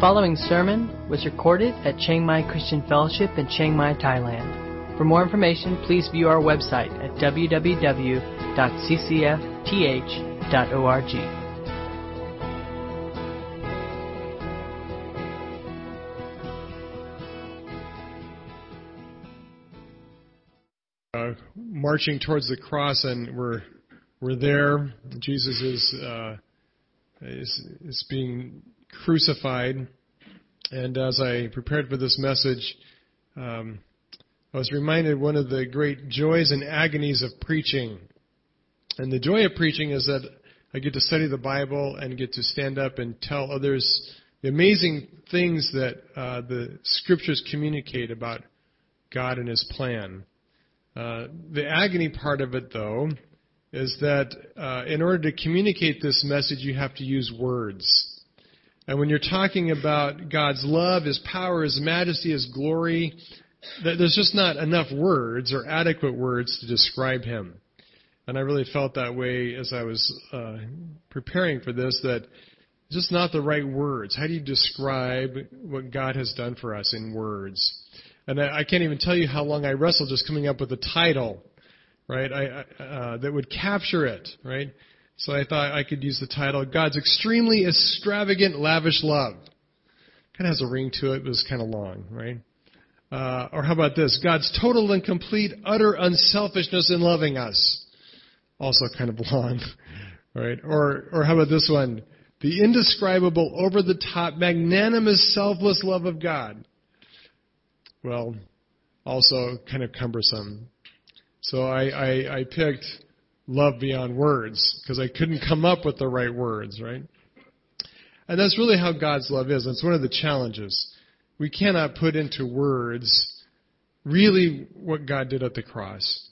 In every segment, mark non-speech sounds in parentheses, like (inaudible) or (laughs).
following sermon was recorded at Chiang Mai Christian Fellowship in Chiang Mai, Thailand. For more information, please view our website at www.ccfth.org. Uh, marching towards the cross, and we're we're there. Jesus is uh, is is being crucified. And as I prepared for this message, um, I was reminded one of the great joys and agonies of preaching. And the joy of preaching is that I get to study the Bible and get to stand up and tell others the amazing things that uh, the scriptures communicate about God and His plan. Uh, the agony part of it, though, is that uh, in order to communicate this message, you have to use words. And when you're talking about God's love, His power, His majesty, His glory, there's just not enough words or adequate words to describe Him. And I really felt that way as I was uh, preparing for this, that just not the right words. How do you describe what God has done for us in words? And I, I can't even tell you how long I wrestled just coming up with a title, right? I, uh, that would capture it, right? So I thought I could use the title God's Extremely Extravagant Lavish Love. Kind of has a ring to it, but it's kind of long, right? Uh, or how about this? God's total and complete, utter unselfishness in loving us. Also kind of (laughs) long, right? Or, or how about this one? The indescribable, over the top, magnanimous, selfless love of God. Well, also kind of cumbersome. So I, I, I picked love beyond words because I couldn't come up with the right words, right? And that's really how God's love is. It's one of the challenges. We cannot put into words really what God did at the cross.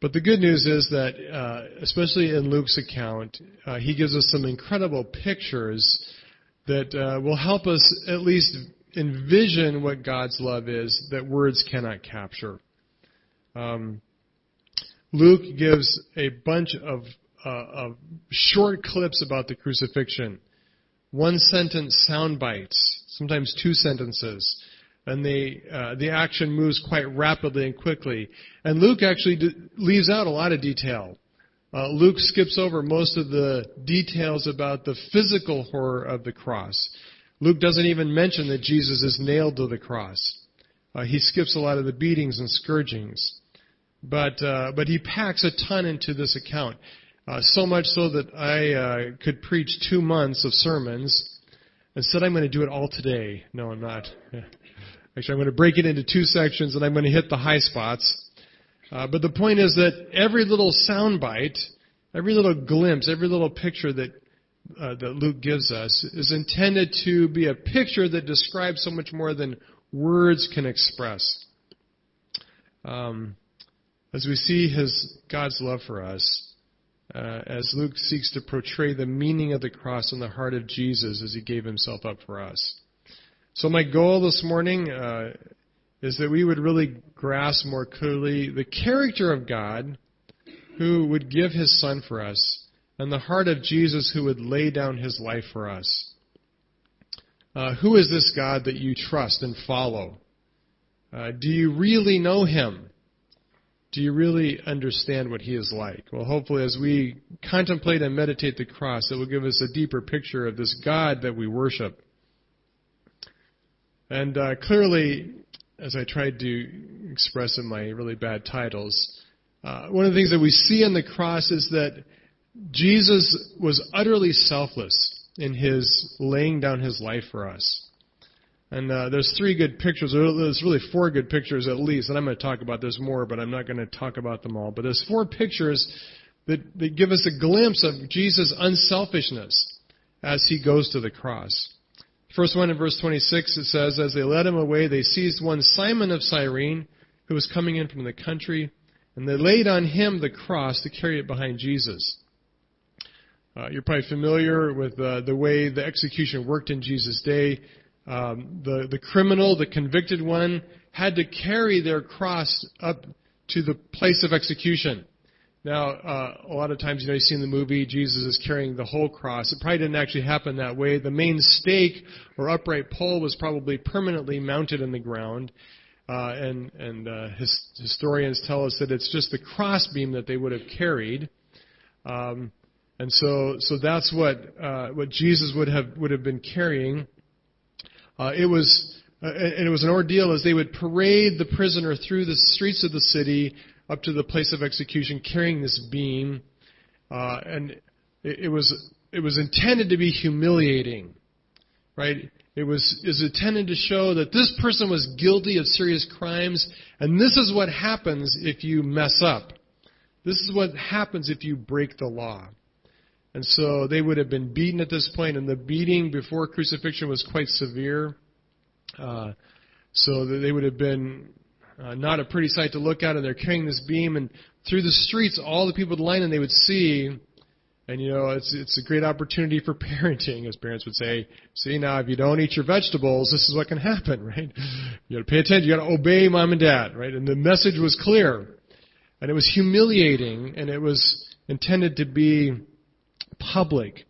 But the good news is that, uh, especially in Luke's account, uh, he gives us some incredible pictures that uh, will help us at least envision what God's love is that words cannot capture. Um, Luke gives a bunch of, uh, of short clips about the crucifixion. One sentence sound bites, sometimes two sentences. And the, uh, the action moves quite rapidly and quickly. And Luke actually d- leaves out a lot of detail. Uh, Luke skips over most of the details about the physical horror of the cross. Luke doesn't even mention that Jesus is nailed to the cross. Uh, he skips a lot of the beatings and scourgings. But, uh, but he packs a ton into this account. Uh, so much so that I uh, could preach two months of sermons. Instead, I'm going to do it all today. No, I'm not. (laughs) Actually, I'm going to break it into two sections, and I'm going to hit the high spots. Uh, but the point is that every little soundbite, every little glimpse, every little picture that uh, that Luke gives us is intended to be a picture that describes so much more than words can express. Um, as we see his God's love for us, uh, as Luke seeks to portray the meaning of the cross in the heart of Jesus as he gave himself up for us. So my goal this morning uh, is that we would really grasp more clearly the character of God who would give his son for us and the heart of Jesus who would lay down his life for us. Uh, who is this God that you trust and follow? Uh, do you really know him? Do you really understand what he is like? Well, hopefully, as we contemplate and meditate the cross, it will give us a deeper picture of this God that we worship. And uh, clearly, as I tried to express in my really bad titles, uh, one of the things that we see on the cross is that Jesus was utterly selfless in his laying down his life for us. And uh, there's three good pictures. There's really four good pictures at least, and I'm going to talk about this more, but I'm not going to talk about them all. But there's four pictures that, that give us a glimpse of Jesus' unselfishness as he goes to the cross. First one in verse 26, it says, As they led him away, they seized one Simon of Cyrene, who was coming in from the country, and they laid on him the cross to carry it behind Jesus. Uh, you're probably familiar with uh, the way the execution worked in Jesus' day um, the, the criminal, the convicted one, had to carry their cross up to the place of execution. Now, uh, a lot of times, you know, you see in the movie, Jesus is carrying the whole cross. It probably didn't actually happen that way. The main stake or upright pole was probably permanently mounted in the ground. Uh, and and uh, his, historians tell us that it's just the crossbeam that they would have carried. Um, and so, so that's what uh, what Jesus would have would have been carrying. Uh, it was uh, and it was an ordeal as they would parade the prisoner through the streets of the city up to the place of execution carrying this beam. Uh, and it, it, was, it was intended to be humiliating, right? It was, was intended to show that this person was guilty of serious crimes, and this is what happens if you mess up. This is what happens if you break the law. And so they would have been beaten at this point, and the beating before crucifixion was quite severe. Uh, so they would have been uh, not a pretty sight to look at, and they're carrying this beam, and through the streets, all the people would line, and they would see. And you know, it's it's a great opportunity for (laughs) parenting, as parents would say. See now, if you don't eat your vegetables, this is what can happen, (laughs) right? You got to pay attention. You got to obey mom and dad, right? And the message was clear, and it was humiliating, and it was intended to be public.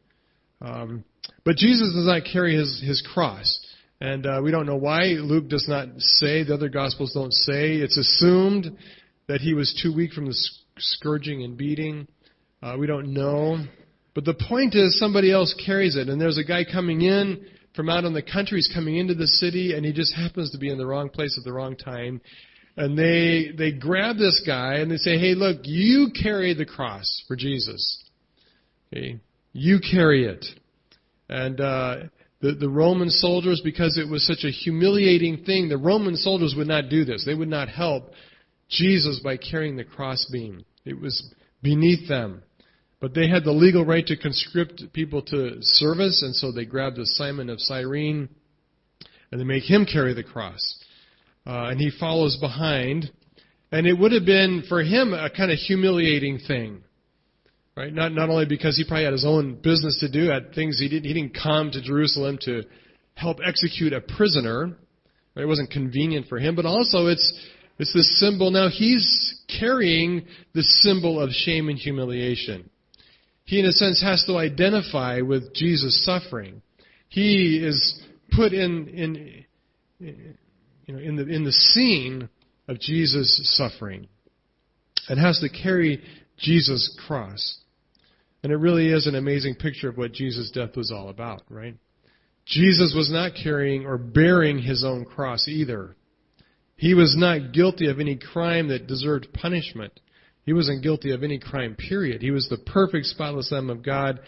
Um, but Jesus does not carry his his cross. And uh, we don't know why. Luke does not say, the other Gospels don't say. It's assumed that he was too weak from the scourging and beating. Uh, we don't know. But the point is, somebody else carries it. And there's a guy coming in from out in the country. He's coming into the city, and he just happens to be in the wrong place at the wrong time. And they they grab this guy and they say, "Hey, look, you carry the cross for Jesus. Okay, you carry it." And uh, the, the Roman soldiers, because it was such a humiliating thing, the Roman soldiers would not do this. They would not help Jesus by carrying the crossbeam. It was beneath them. But they had the legal right to conscript people to service, and so they grabbed a Simon of Cyrene and they make him carry the cross. Uh, and he follows behind. And it would have been, for him, a kind of humiliating thing. Right? Not not only because he probably had his own business to do, had things he didn't he didn't come to Jerusalem to help execute a prisoner. Right? It wasn't convenient for him, but also it's it's this symbol. Now he's carrying the symbol of shame and humiliation. He, in a sense, has to identify with Jesus' suffering. He is put in in you know in the in the scene of Jesus' suffering, and has to carry Jesus' cross. And it really is an amazing picture of what Jesus' death was all about, right? Jesus was not carrying or bearing his own cross either. He was not guilty of any crime that deserved punishment. He wasn't guilty of any crime, period. He was the perfect, spotless Lamb of God.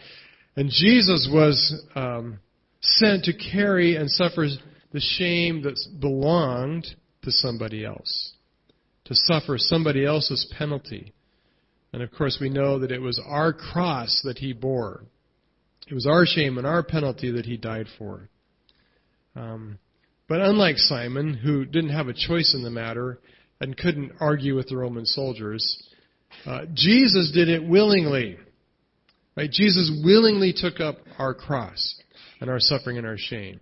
And Jesus was um, sent to carry and suffer the shame that belonged to somebody else, to suffer somebody else's penalty. And of course, we know that it was our cross that he bore. It was our shame and our penalty that he died for. Um, but unlike Simon, who didn't have a choice in the matter and couldn't argue with the Roman soldiers, uh, Jesus did it willingly. Right? Jesus willingly took up our cross and our suffering and our shame.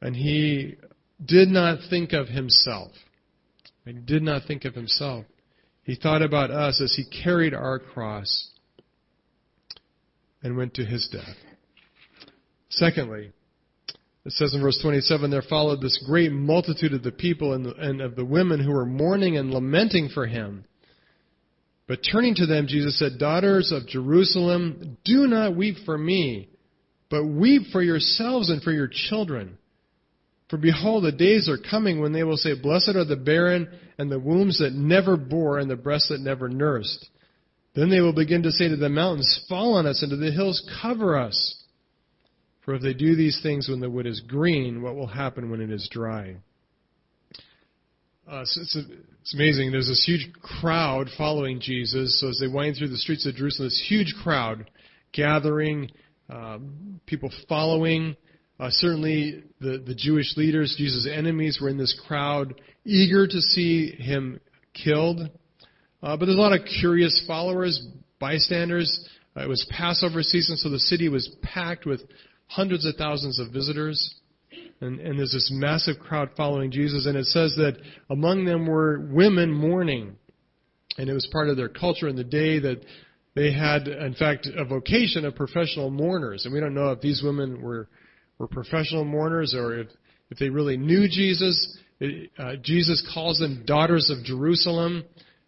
And he did not think of himself. He did not think of himself. He thought about us as he carried our cross and went to his death. Secondly, it says in verse 27, there followed this great multitude of the people and, the, and of the women who were mourning and lamenting for him. But turning to them, Jesus said, Daughters of Jerusalem, do not weep for me, but weep for yourselves and for your children. For behold, the days are coming when they will say, Blessed are the barren and the wombs that never bore and the breasts that never nursed. Then they will begin to say to the mountains, Fall on us, and to the hills, Cover us. For if they do these things when the wood is green, what will happen when it is dry? Uh, so it's, a, it's amazing. There's this huge crowd following Jesus. So as they wind through the streets of Jerusalem, this huge crowd gathering, uh, people following. Uh, certainly, the, the Jewish leaders, Jesus' enemies, were in this crowd, eager to see him killed. Uh, but there's a lot of curious followers, bystanders. Uh, it was Passover season, so the city was packed with hundreds of thousands of visitors. And, and there's this massive crowd following Jesus, and it says that among them were women mourning. And it was part of their culture in the day that they had, in fact, a vocation of professional mourners. And we don't know if these women were, were professional mourners or if, if they really knew Jesus. It, uh, Jesus calls them daughters of Jerusalem.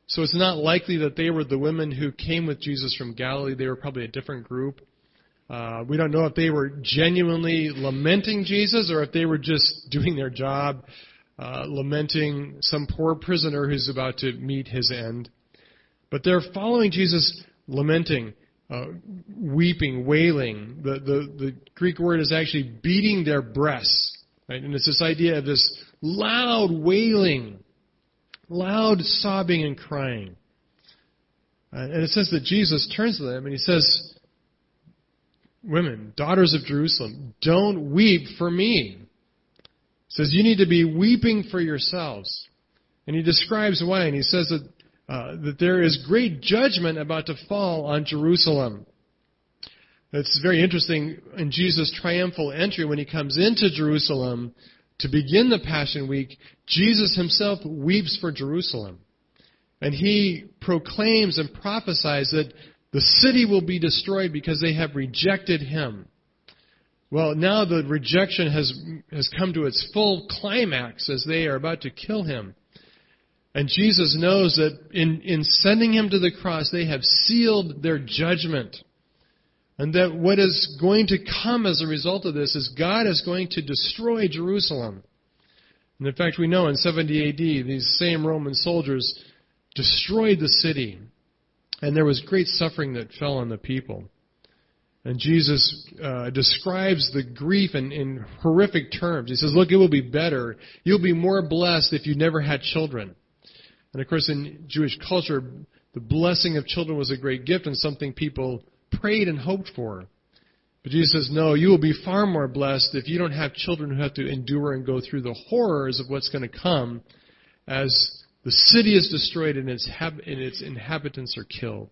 So it's not likely that they were the women who came with Jesus from Galilee. They were probably a different group. Uh, we don't know if they were genuinely lamenting Jesus or if they were just (laughs) doing their job, uh, lamenting some poor prisoner who's about to meet his end. But they're following Jesus lamenting, uh, weeping, wailing. The, the, the Greek word is actually beating their breasts. Right? And it's this idea of this loud wailing, loud sobbing and crying. Uh, and it says that Jesus turns to them and he says, women, daughters of Jerusalem, don't weep for me. He says you need to be weeping for yourselves. And he describes why, and he says that, uh, that there is great judgment about to fall on Jerusalem. It's very interesting in Jesus' triumphal entry when he comes into Jerusalem to begin the Passion Week, Jesus himself weeps for Jerusalem. And he proclaims and prophesies that the city will be destroyed because they have rejected him. Well, now the rejection has, has come to its full climax as they are about to kill him. And Jesus knows that in, in sending him to the cross, they have sealed their judgment. And that what is going to come as a result of this is God is going to destroy Jerusalem. And in fact, we know in 70 AD, these same Roman soldiers destroyed the city. And there was great suffering that fell on the people. And Jesus uh, describes the grief in, in horrific terms. He says, Look, it will be better. You'll be more blessed if you never had children. And of course, in Jewish culture, the blessing of children was a great gift and something people prayed and hoped for. But Jesus says, No, you will be far more blessed if you don't have children who have to endure and go through the horrors of what's going to come as the city is destroyed and its, hab- and its inhabitants are killed.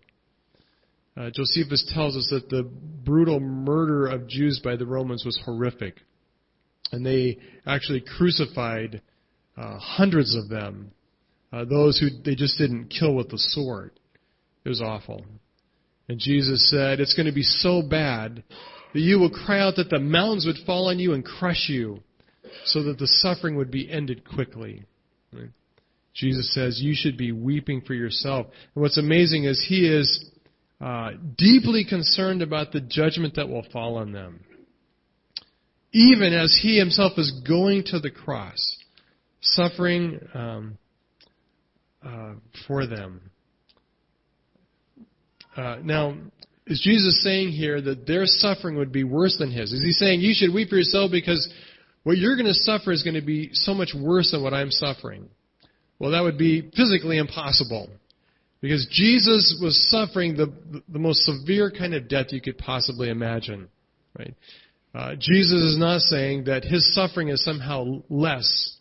Uh, Josephus tells us that the brutal murder of Jews by the Romans was horrific. And they actually crucified uh, hundreds of them, uh, those who they just didn't kill with the sword. It was awful. And Jesus said, It's going to be so bad that you will cry out that the mountains would fall on you and crush you, so that the suffering would be ended quickly. Right? Jesus says you should be weeping for yourself. And what's amazing is he is uh, deeply concerned about the judgment that will fall on them. Even as he himself is going to the cross, suffering um, uh, for them. Uh, now, is Jesus saying here that their suffering would be worse than his? Is he saying you should weep for yourself because what you're going to suffer is going to be so much worse than what I'm suffering? Well, that would be physically impossible. Because Jesus was suffering the, the most severe kind of death you could possibly imagine. Right? Uh, Jesus is not saying that his suffering is somehow less,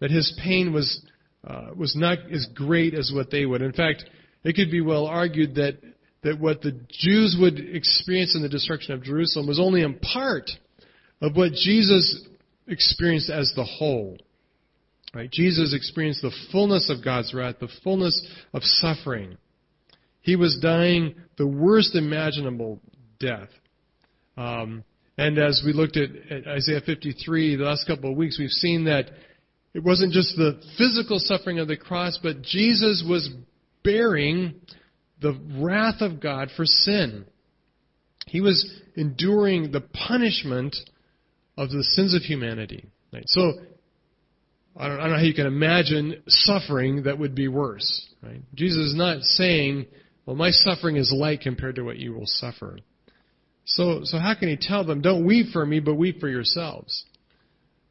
that his pain was, uh, was not as great as what they would. In fact, it could be well argued that, that what the Jews would experience in the destruction of Jerusalem was only in part of what Jesus experienced as the whole. Right? Jesus experienced the fullness of God's wrath, the fullness of suffering. He was dying the worst imaginable death. Um, and as we looked at, at Isaiah 53 the last couple of weeks, we've seen that it wasn't just the physical suffering of the cross, but Jesus was bearing the wrath of God for sin. He was enduring the punishment of the sins of humanity. Right? So I don't, I don't know how you can imagine suffering that would be worse. Right? Jesus is not saying, well, my suffering is light compared to what you will suffer. So, so how can he tell them, don't weep for me, but weep for yourselves?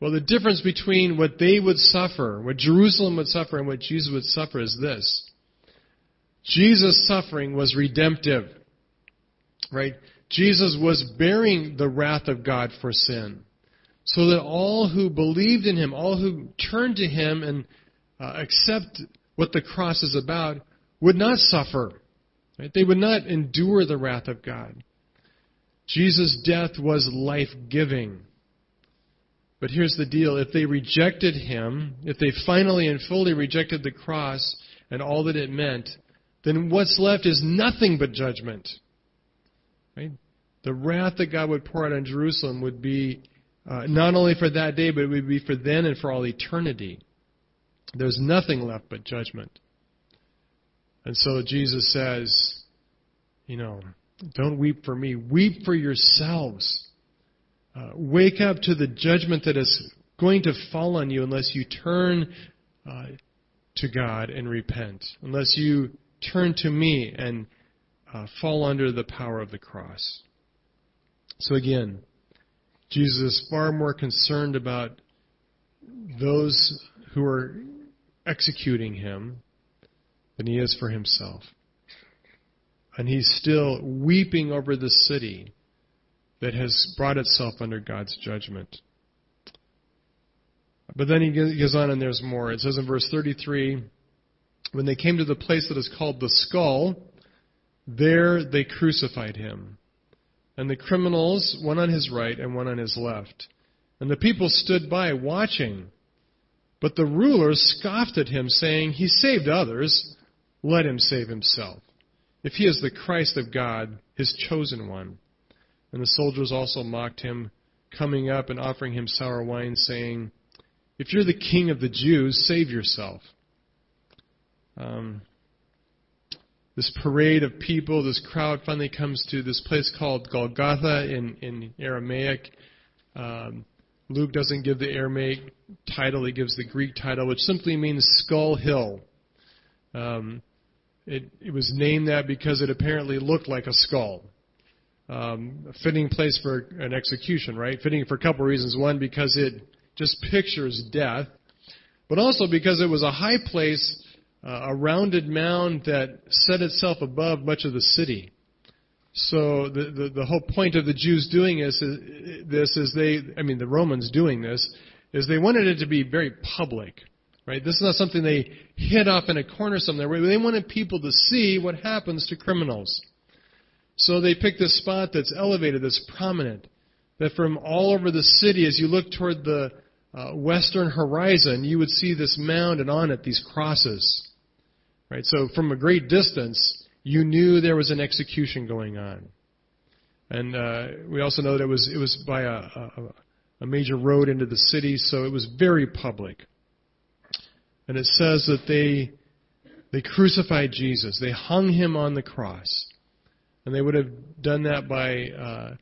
Well, the difference between what they would suffer, what Jerusalem would suffer, and what Jesus would suffer is this. Jesus' suffering was redemptive. Right? Jesus was bearing the wrath of God for sin so that all who believed in him, all who turned to him and uh, accept what the cross is about, would not suffer. Right? They would not endure the wrath of God. Jesus' death was life giving. But here's the deal if they rejected him, if they finally and fully rejected the cross and all that it meant, then what's left is nothing but judgment. Right? The wrath that God would pour out on Jerusalem would be uh, not only for that day, but it would be for then and for all eternity. There's nothing left but judgment. And so Jesus says, you know, don't weep for me. Weep for yourselves. Uh, wake up to the judgment that is going to fall on you unless you turn uh, to God and repent, unless you turn to me and uh, fall under the power of the cross. So again, Jesus is far more concerned about those who are executing him than he is for himself. And he's still weeping over the city that has brought itself under God's judgment. But then he goes on and there's more. It says in verse 33 when they came to the place that is called the skull, there they crucified him. And the criminals, one on his right and one on his left. And the people stood by watching. But the rulers scoffed at him, saying, He saved others. Let him save himself. If he is the Christ of God, his chosen one. And the soldiers also mocked him, coming up and offering him sour wine, saying, If you're the king of the Jews, save yourself. Um, this parade of people, this crowd finally comes to this place called Golgotha in, in Aramaic. Um, Luke doesn't give the Aramaic title, he gives the Greek title, which simply means Skull Hill. Um, it, it, was named that because it apparently looked like a skull. Um, a fitting place for an execution, right? Fitting for a couple reasons. One, because it just pictures death, but also because it was a high place uh, a rounded mound that set itself above much of the city. So the, the, the whole point of the Jews doing this is, this is they, I mean the Romans doing this, is they wanted it to be very public. Right? This is not something they hid off in a corner somewhere. They wanted people to see what happens to criminals. So they picked this spot that's elevated, that's prominent, that from all over the city, as you look toward the uh, western horizon, you would see this mound and on it these crosses. Right? So from a great distance, you knew there was an execution going on. And uh, we also know that it was it was by a, a, a major road into the city, so it was very public. And it says that they they crucified Jesus. They hung him on the cross, and they would have done that by uh,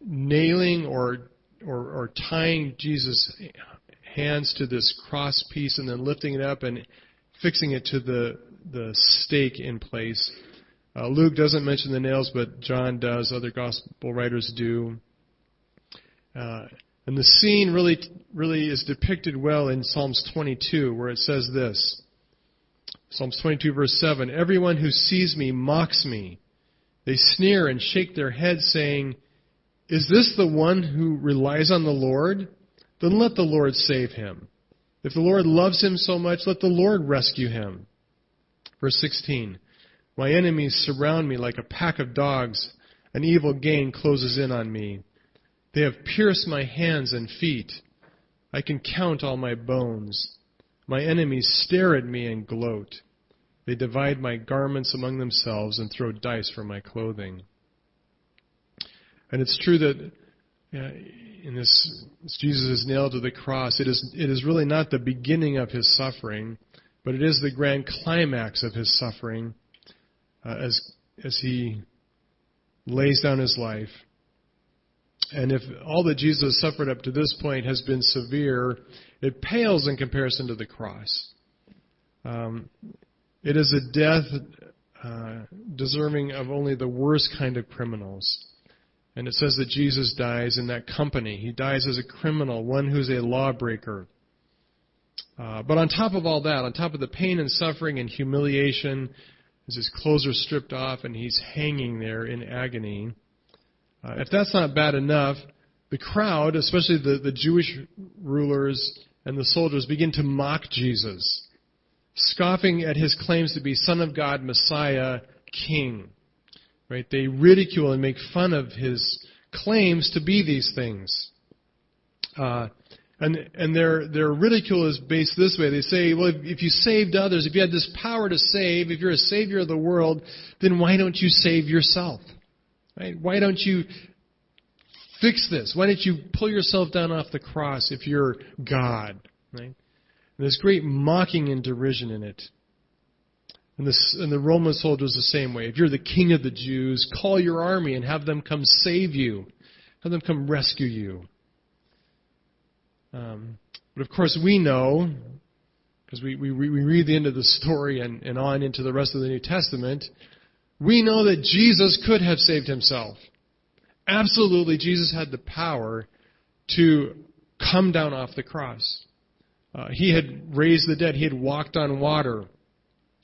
nailing or, or or tying Jesus' hands to this cross piece, and then lifting it up and fixing it to the the stake in place. Uh, Luke doesn't mention the nails, but John does. Other gospel writers do. Uh, and the scene really, really is depicted well in Psalms 22, where it says this. Psalms 22, verse 7 Everyone who sees me mocks me. They sneer and shake their heads, saying, Is this the one who relies on the Lord? Then let the Lord save him. If the Lord loves him so much, let the Lord rescue him. Verse 16 My enemies surround me like a pack of dogs. An evil gang closes in on me. They have pierced my hands and feet. I can count all my bones. My enemies stare at me and gloat. They divide my garments among themselves and throw dice for my clothing. And it's true that in this, Jesus is nailed to the cross, it is, it is really not the beginning of his suffering but it is the grand climax of his suffering uh, as, as he lays down his life. And if all that Jesus suffered up to this point has been severe, it pales in comparison to the cross. Um, it is a death uh, deserving of only the worst kind of criminals. And it says that Jesus dies in that company. He dies as a criminal, one who's a lawbreaker, uh, but on top of all that, on top of the pain and suffering and humiliation, as his clothes are stripped off and he's hanging there in agony, uh, if that's not bad enough, the crowd, especially the, the Jewish rulers and the soldiers, begin to mock Jesus, scoffing at his claims to be Son of God, Messiah, King. Right? They ridicule and make fun of his claims to be these things. Uh, And, and their, their ridicule is based this way. They say, well, if, if you saved others, if you had this power to save, if you're a savior of the world, then why don't you save yourself? Right? Why don't you fix this? Why don't you pull yourself down off the cross if you're God? Right? And there's great mocking and derision in it. And, this, and the Roman soldiers the same way. If you're the king of the Jews, call your army and have them come save you. Have them come rescue you. Um, but of course, we know, because we, we, we read the end of the story and, and on into the rest of the New Testament, we know that Jesus could have saved himself. Absolutely, Jesus had the power to come down off the cross. Uh, he had raised the dead. He had walked on water.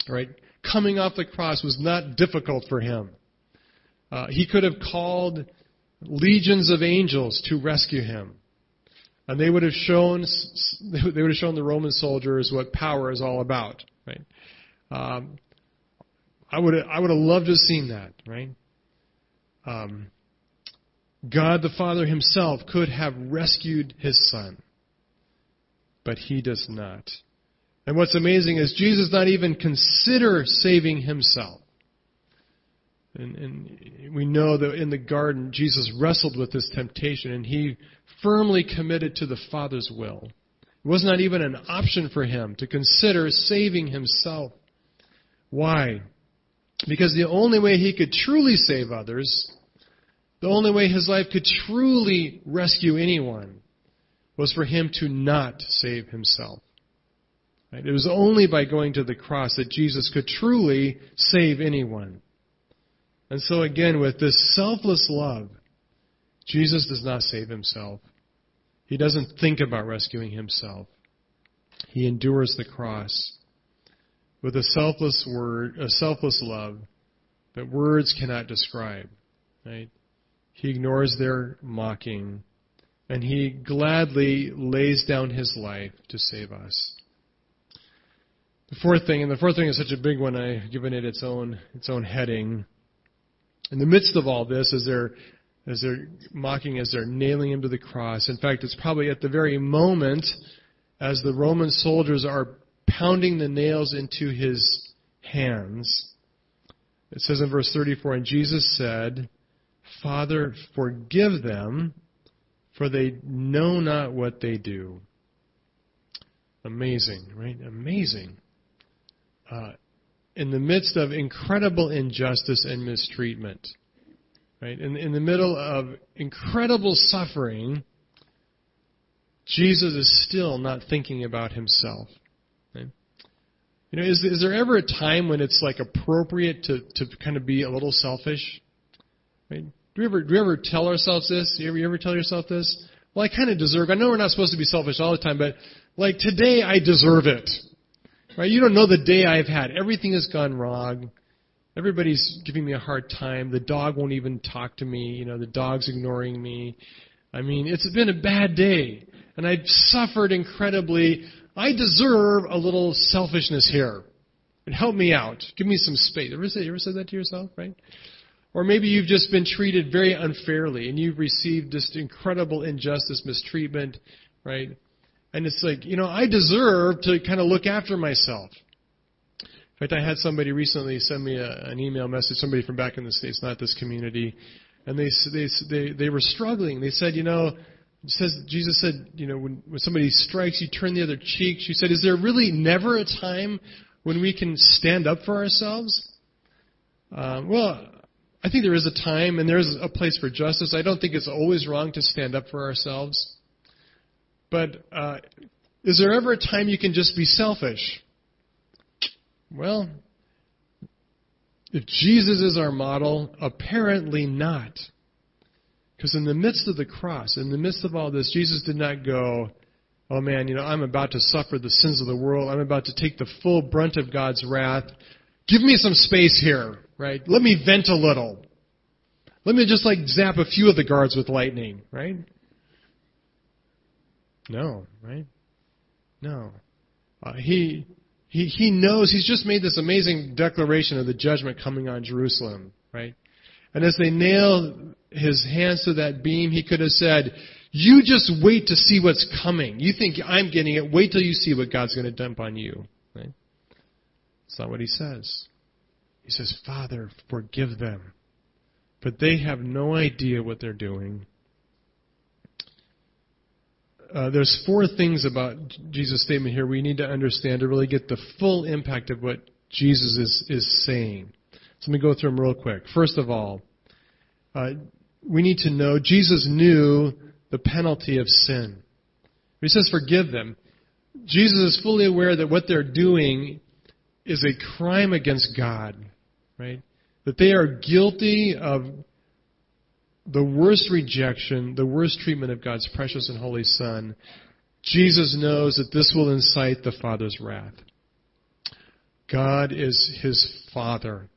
Right? Coming off the cross was not difficult for him. Uh, he could have called legions of angels to rescue him. And they would have shown (laughs) they would have shown the Roman soldiers what power is all about, right? Um, I would I would have loved to have seen that, right? Um, God the Father Himself could have rescued His Son, but He does not. And what's amazing is Jesus not even consider saving Himself. And, and, we know that in the garden, Jesus wrestled with this temptation and he firmly committed to the Father's will. It was not even an option for him to consider saving himself. Why? Because the only way he could truly save others, the only way his life could truly rescue anyone, was for him to not save himself. Right? It was only by going to the cross that Jesus could truly save anyone. And so again, with this selfless love, Jesus does not save himself. He doesn't think about rescuing himself. He endures the cross with a selfless word, a selfless love that words cannot describe. Right? He ignores their mocking, and he gladly lays down his life to save us. The fourth thing, and the fourth thing is such a big one, I've given it its own its own heading. In the midst of all this, as they're as they're mocking, as they're nailing him to the cross. In fact, it's probably at the very moment as the Roman soldiers are pounding the nails into his hands. It says in verse 34, and Jesus said, Father, forgive them, for they know not what they do. Amazing, right? Amazing. Uh, in the midst of incredible injustice and mistreatment, right? In, in the middle of incredible suffering, Jesus is still not thinking about himself. Right? You know, is, is there ever a time when it's like appropriate to, to kind of be a little selfish? Right? Do we ever do we ever tell ourselves this? You ever, you ever tell yourself this? Well, I kind of deserve. I know we're not supposed to be selfish all the time, but like today, I deserve it. Right? You don't know the day I've had. Everything has gone wrong. Everybody's giving me a hard time. The dog won't even talk to me. You know, the dog's ignoring me. I mean, it's been a bad day. And I've suffered incredibly. I deserve a little selfishness here. And help me out. Give me some space. Ever said, ever said that to yourself, right? Or maybe you've just been treated very unfairly and you've received just incredible injustice, mistreatment, right? And it's like, you know, I deserve to kind of look after myself. In fact, I had somebody recently send me a, an email message, somebody from back in the States, not this community, and they, they, they, they were struggling. They said, you know, says, Jesus said, you know, when, when somebody strikes, you turn the other cheek. She said, is there really never a time when we can stand up for ourselves? Uh, well, I think there is a time and there's a place for justice. I don't think it's always wrong to stand up for ourselves. But uh, is there ever a time you can just be selfish? Well, if Jesus is our model, apparently not. Because in the midst of the cross, in the midst of all this, Jesus did not go, oh man, you know, I'm about to suffer the sins of the world. I'm about to take the full brunt of God's wrath. Give me some space here, right? Let me vent a little. Let me just like zap a few of the guards with lightning, right? No, right? No. Uh, he, he, he knows, he's just made this amazing declaration of the judgment coming on Jerusalem, right? And as they nail his hands to that beam, he could have said, You just wait to see what's coming. You think I'm getting it. Wait till you see what God's going to dump on you. Right? That's not what he says. He says, Father, forgive them. But they have no idea what they're doing. Uh, there's four things about Jesus' statement here we need to understand to really get the full impact of what Jesus is, is saying. So let me go through them real quick. First of all, uh, we need to know Jesus knew the penalty of sin. He says, forgive them. Jesus is fully aware that what they're doing is a crime against God, right? That they are guilty of the worst rejection, the worst treatment of God's precious and holy Son. Jesus knows that this will incite the Father's wrath. God is his Father.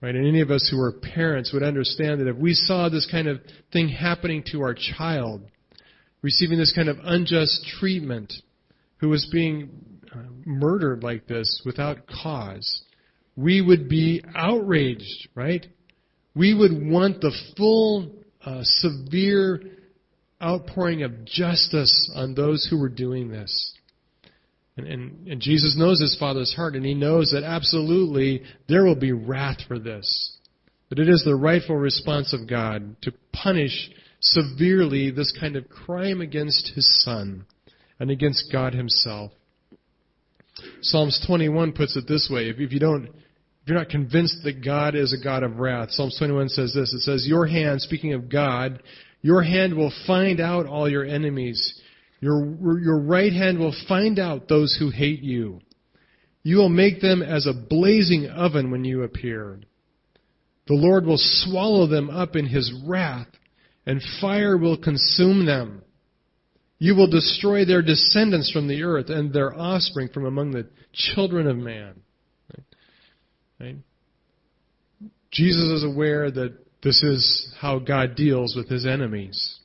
Right? And any of us who are parents would understand that if we saw this kind of thing happening to our child, receiving this kind of unjust treatment, who was being uh, murdered like this without cause, we would be outraged, right? We would want the full, uh, severe outpouring of justice on those who were doing this. And, and, and Jesus knows his Father's heart, and he knows that absolutely there will be wrath for this. But it is the rightful response of God to punish severely this kind of crime against his Son and against God himself. Psalms 21 puts it this way. If, if you don't, if you're not convinced that God is a God of wrath, Psalm 21 says this. It says, Your hand, speaking of God, your hand will find out all your enemies. Your, your right hand will find out those who hate you. You will make them as a blazing oven when you appear. The Lord will swallow them up in his wrath, and fire will consume them. You will destroy their descendants from the earth and their offspring from among the children of man. Right? Jesus is aware that this is how God deals with his enemies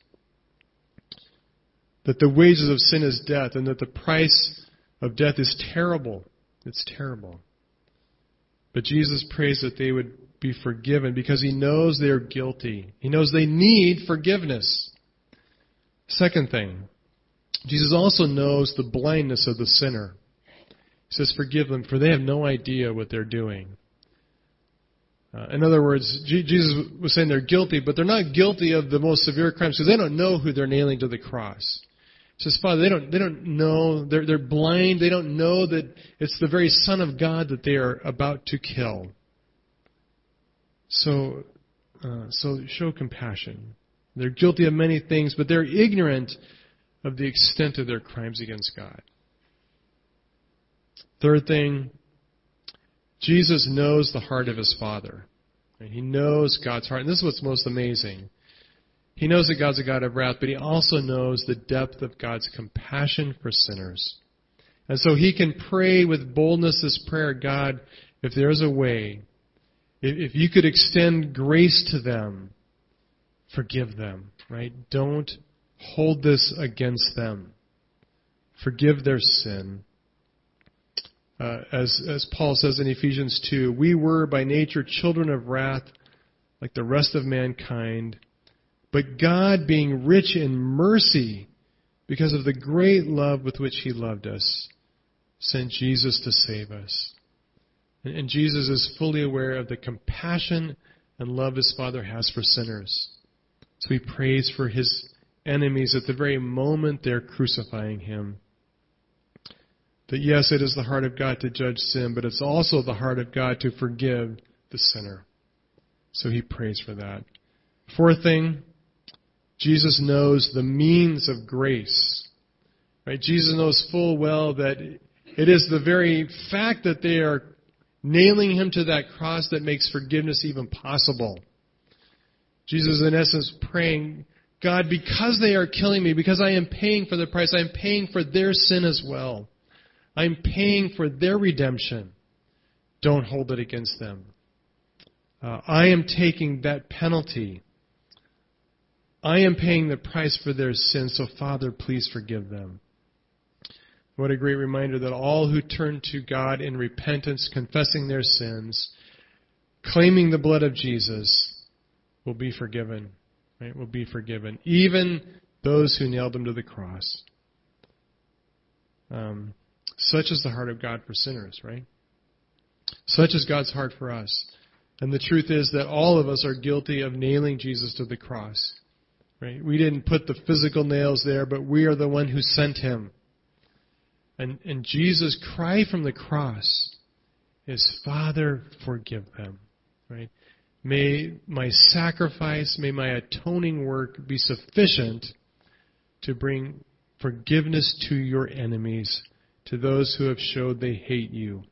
that the wages of sin is death and that the price of death is terrible. It's terrible. But Jesus prays that they would be forgiven because he knows they're guilty. He knows they need forgiveness. Second thing, Jesus also knows the blindness of the sinner. He says, Forgive them, for they have no idea what they're doing. Uh, in other words, G- Jesus was saying they're guilty, but they're not guilty of the most severe crimes because they don't know who they're nailing to the cross He says, Father, they don't, they don't know, they're, they're blind, they don't know that it's the very Son of God that they are about to kill. So, uh, so show compassion. They're guilty of many things, but they're ignorant of the extent of their crimes against God. Third thing, Jesus knows the heart of his Father. and He knows God's heart. And this is what's most amazing. He knows that God's a God of wrath, but he also knows the depth of God's compassion for sinners. And so he can pray with boldness this prayer God, if there's a way, if you could extend grace to them, forgive them, right? Don't hold this against them. Forgive their sin. Uh, as, as Paul says in Ephesians 2, we were by nature children of wrath like the rest of mankind. But God, being rich in mercy, because of the great love with which He loved us, sent Jesus to save us. And Jesus is fully aware of the compassion and love His Father has for sinners. So He prays for His enemies at the very moment they're crucifying Him. That yes, it is the heart of God to judge sin, but it's also the heart of God to forgive the sinner. So He prays for that. Fourth thing, Jesus knows the means of grace. Right? Jesus knows full well that it is the very fact that they are nailing him to that cross that makes forgiveness even possible. Jesus, in essence, praying, God, because they are killing me, because I am paying for the price, I am paying for their sin as well. I'm paying for their redemption. Don't hold it against them. Uh, I am taking that penalty I am paying the price for their sins, so Father, please forgive them. What a great reminder that all who turn to God in repentance, confessing their sins, claiming the blood of Jesus, will be forgiven. Right? Will be forgiven. Even those who nailed him to the cross. Um, such is the heart of God for sinners, right? Such is God's heart for us. And the truth is that all of us are guilty of nailing Jesus to the cross. Right? We didn't put the physical nails there, but we are the one who sent him. And, and Jesus' cry from the cross is, Father, forgive them. Right? May my sacrifice, may my atoning work be sufficient to bring forgiveness to your enemies, to those who have showed they hate you.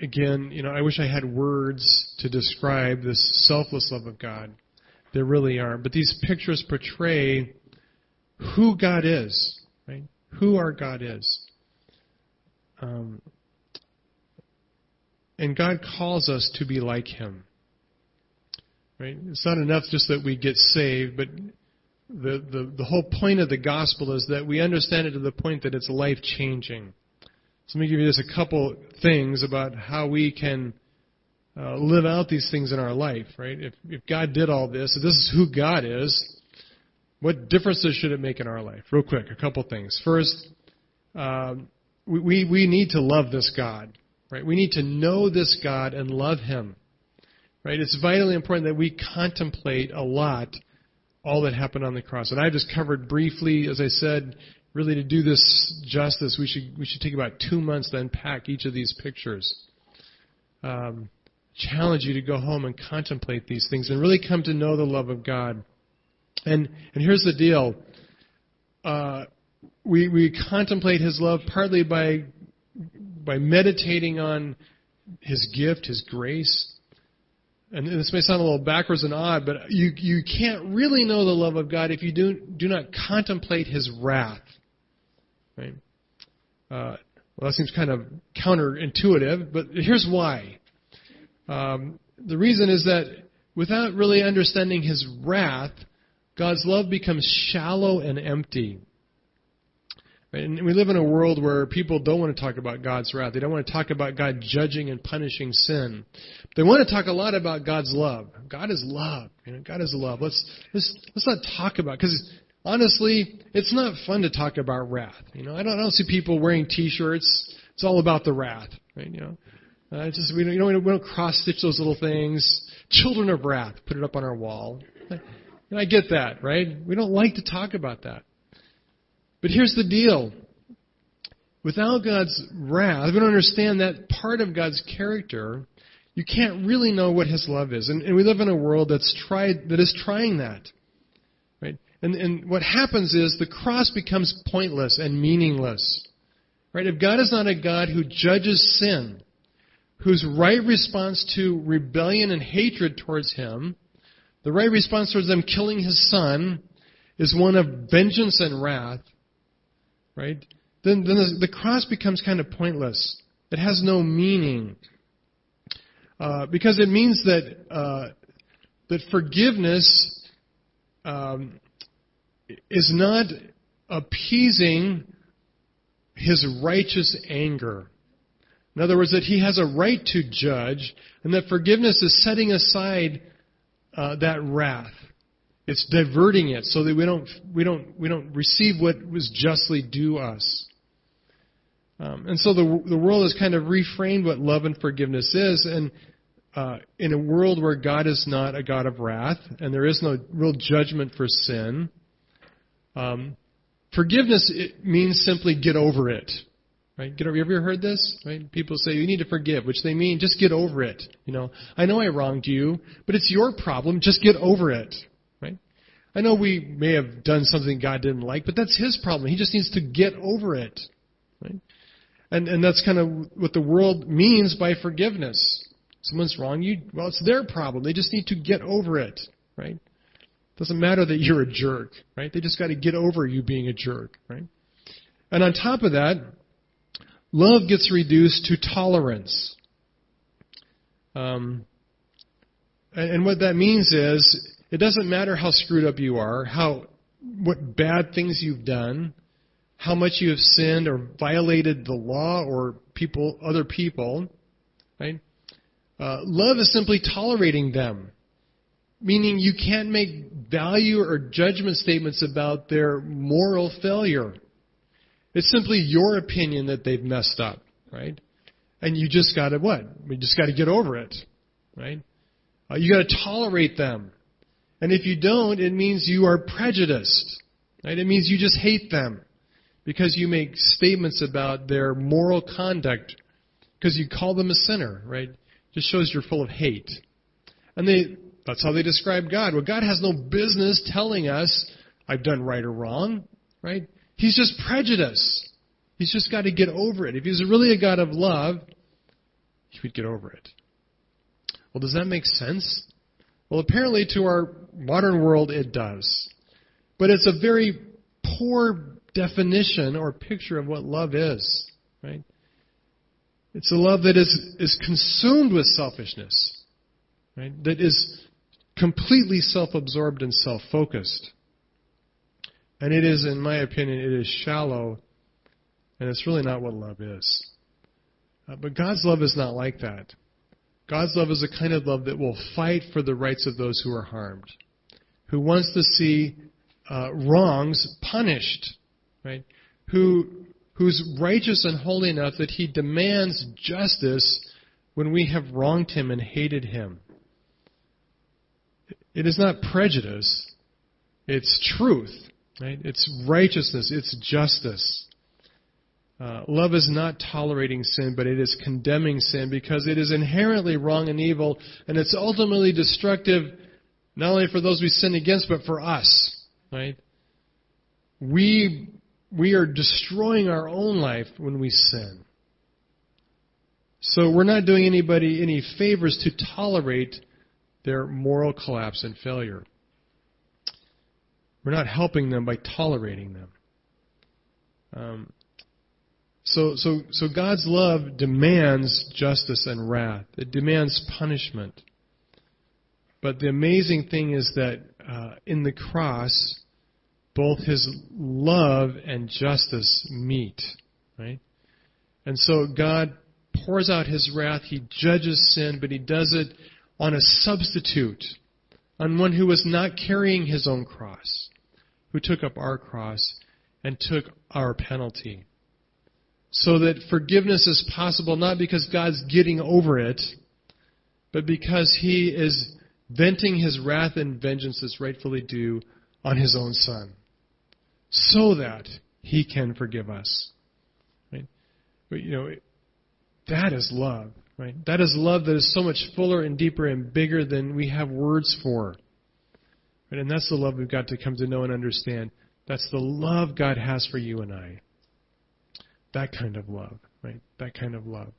Again, you know, I wish I had words to describe this selfless love of God. There really are. But these pictures portray who God is, right? Who our God is. Um, and God calls us to be like Him. Right? It's not enough just that we get saved, but the, the, the whole point of the gospel is that we understand it to the point that it's life changing. So let me give you just a couple things about how we can uh, live out these things in our life, right? If, if God did all this, if this is who God is, what differences should it make in our life? Real quick, a couple things. First, um, we, we need to love this God, right? We need to know this God and love Him, right? It's vitally important that we contemplate a lot all that happened on the cross. And I just covered briefly, as I said, really to do this justice, we should we should take about two months to unpack each of these pictures. Um, challenge you to go home and contemplate these things and really come to know the love of God. And and here's the deal. Uh, we, we contemplate His love partly by, by meditating on His gift, His grace. And this may sound a little backwards and odd, but you, you can't really know the love of God if you do, do not contemplate His wrath. Right? Uh, well, that seems kind of counterintuitive, but here's why. Um, the reason is that without really understanding His wrath, God's love becomes shallow and empty. And we live in a world where people don't want to talk about God's wrath. They don't want to talk about God judging and punishing sin. They want to talk a lot about God's love. God is love. You know, God is love. Let's let's let's not talk about because honestly, it's not fun to talk about wrath. You know, I don't I don't see people wearing T-shirts. It's all about the wrath, right? You know, uh, just we don't you know we don't cross stitch those little things. Children of wrath. Put it up on our wall. And I get that, right? We don't like to talk about that. But here's the deal. Without God's wrath, we don't understand that part of God's character, you can't really know what His love is. And, and we live in a world that's tried, that is trying that. Right? And, and what happens is the cross becomes pointless and meaningless. Right? If God is not a God who judges sin, whose right response to rebellion and hatred towards Him, the right response towards them killing His Son, is one of vengeance and wrath, right? Then, then the, the cross becomes kind of pointless. It has no meaning. Uh, because it means that, uh, that forgiveness um, is not appeasing his righteous anger. In other words, that he has a right to judge, and that forgiveness is setting aside uh, that wrath. It's diverting it so that we don't we don't we don't receive what was justly due us. Um, and so the the world has kind of reframed what love and forgiveness is, and uh, in a world where God is not a God of wrath and there is no real judgment for sin, um, forgiveness means simply get over it. Right? Get over. have You ever heard this? Right? People say you need to forgive, which they mean just get over it. You know, I know I wronged you, but it's your problem. Just get over it. I know we may have done something God didn't like, but that's His problem. He just needs to get over it. Right? And, and that's kind of what the world means by forgiveness. Someone's wrong you, well, it's their problem. They just need to get over it. Right? Doesn't matter that you're a jerk. Right? They just got to get over you being a jerk. Right? And on top of that, love gets reduced to tolerance. Um, and, and what that means is it doesn't matter how screwed up you are, how what bad things you've done, how much you have sinned or violated the law or people, other people, right? Uh, love is simply tolerating them, meaning you can't make value or judgment statements about their moral failure. It's simply your opinion that they've messed up, right? And you just got to what? We just got to get over it, right? Uh, you got to tolerate them. And if you don't, it means you are prejudiced, right? It means you just hate them because you make statements about their moral conduct because you call them a sinner, right? Just shows you're full of hate. And they that's how they describe God. Well, God has no business telling us I've done right or wrong, right? He's just prejudice. He's just got to get over it. If he's really a God of love, he would get over it. Well, does that make sense? Well, apparently to our modern world it does. But it's a very poor definition or picture of what love is, right? It's a love that is, is consumed with selfishness, right? That is completely self-absorbed and self-focused. And it is, in my opinion, it is shallow, and it's really not what love is. Uh, but God's love is not like that. God's love is a kind of love that will fight for the rights of those who are harmed, who wants to see uh, wrongs punished, right? Who who's righteous and holy enough that he demands justice when we have wronged him and hated him. It is not prejudice, it's truth, right? It's righteousness, it's justice. Uh, love is not tolerating sin, but it is condemning sin because it is inherently wrong and evil, and it's ultimately destructive not only for those we sin against, but for us. Right? We we are destroying our own life when we sin. So we're not doing anybody any favors to tolerate their moral collapse and failure. We're not helping them by tolerating them. Um, so, so, so God's love demands justice and wrath. It demands punishment. But the amazing thing is that uh, in the cross, both His love and justice meet, right? And so God pours out His wrath. He judges sin, but He does it on a substitute, on one who was not carrying His own cross, who took up our cross and took our penalty so that forgiveness is possible not because God's getting over it, but because He is venting His wrath and vengeance as rightfully due on His own Son, so that He can forgive us. Right? But, you know, that is love, right? That is love that is so much fuller and deeper and bigger than we have words for. Right? And that's the love we've got to come to know and understand. That's the love God has for you and I. That kind of love, right? That kind of love.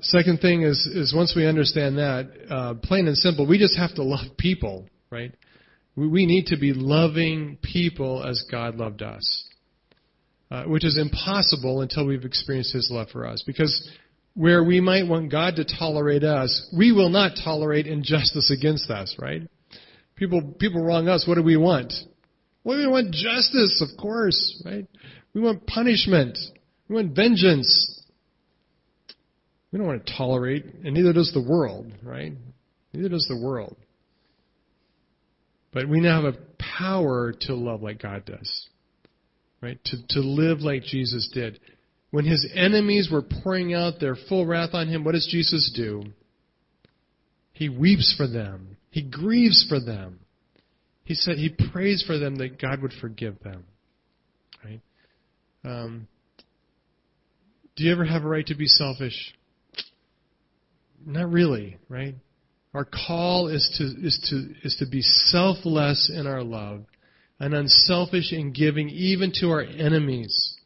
Second thing is, is once we understand that, uh, plain and simple, we just have to love people, right? We, we need to be loving people as God loved us, uh, which is impossible until we've experienced His love for us. Because where we might want God to tolerate us, we will not tolerate injustice against us, right? People, people wrong us. What do we want? Well, we want justice, of course, right? We want punishment. We want vengeance. We don't want to tolerate, and neither does the world, right? Neither does the world. But we now have a power to love like God does, right? To, to live like Jesus did. When his enemies were pouring out their full wrath on him, what does Jesus do? He weeps for them. He grieves for them. He said he prays for them that God would forgive them. Right? Um, do you ever have a right to be selfish? Not really, right? Our call is to is to is to be selfless in our love and unselfish in giving even to our enemies.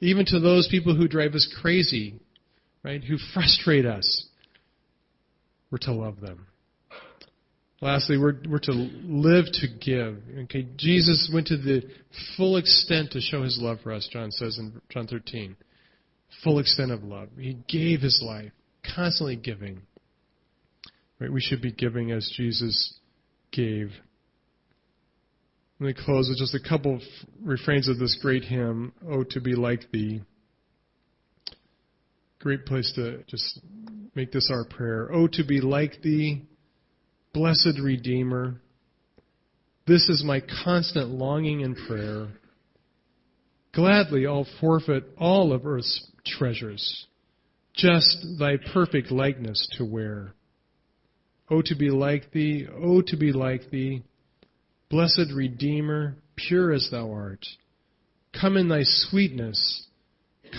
Even to those people who drive us crazy, right? Who frustrate us. We're to love them. Lastly, we're, we're to live to give. Okay, Jesus went to the full extent to show his love for us, John says in John 13. Full extent of love. He gave his life, constantly giving. Right? We should be giving as Jesus gave. Let me close with just a couple of refrains of this great hymn, Oh, to be like thee. great place to just make this our prayer. Oh, to be like thee, blessed Redeemer. This is my constant longing and prayer. Gladly I'll forfeit all of earth's treasures, just thy perfect likeness to wear. Oh, to be like thee, oh, to be like thee, blessed Redeemer, pure as thou art. Come in thy sweetness,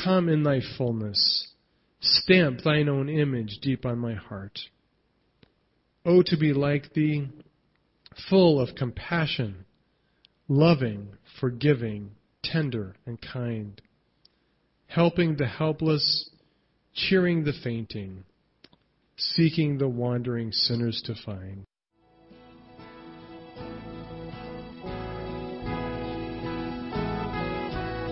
come in thy fullness. Stamp thine own image deep on my heart. Oh, to be like thee, full of compassion, loving, forgiving, tender, and kind, helping the helpless, cheering the fainting, seeking the wandering sinners to find.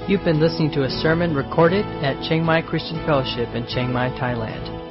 You've been listening to a sermon recorded at Chiang Mai Christian Fellowship in Chiang Mai, Thailand.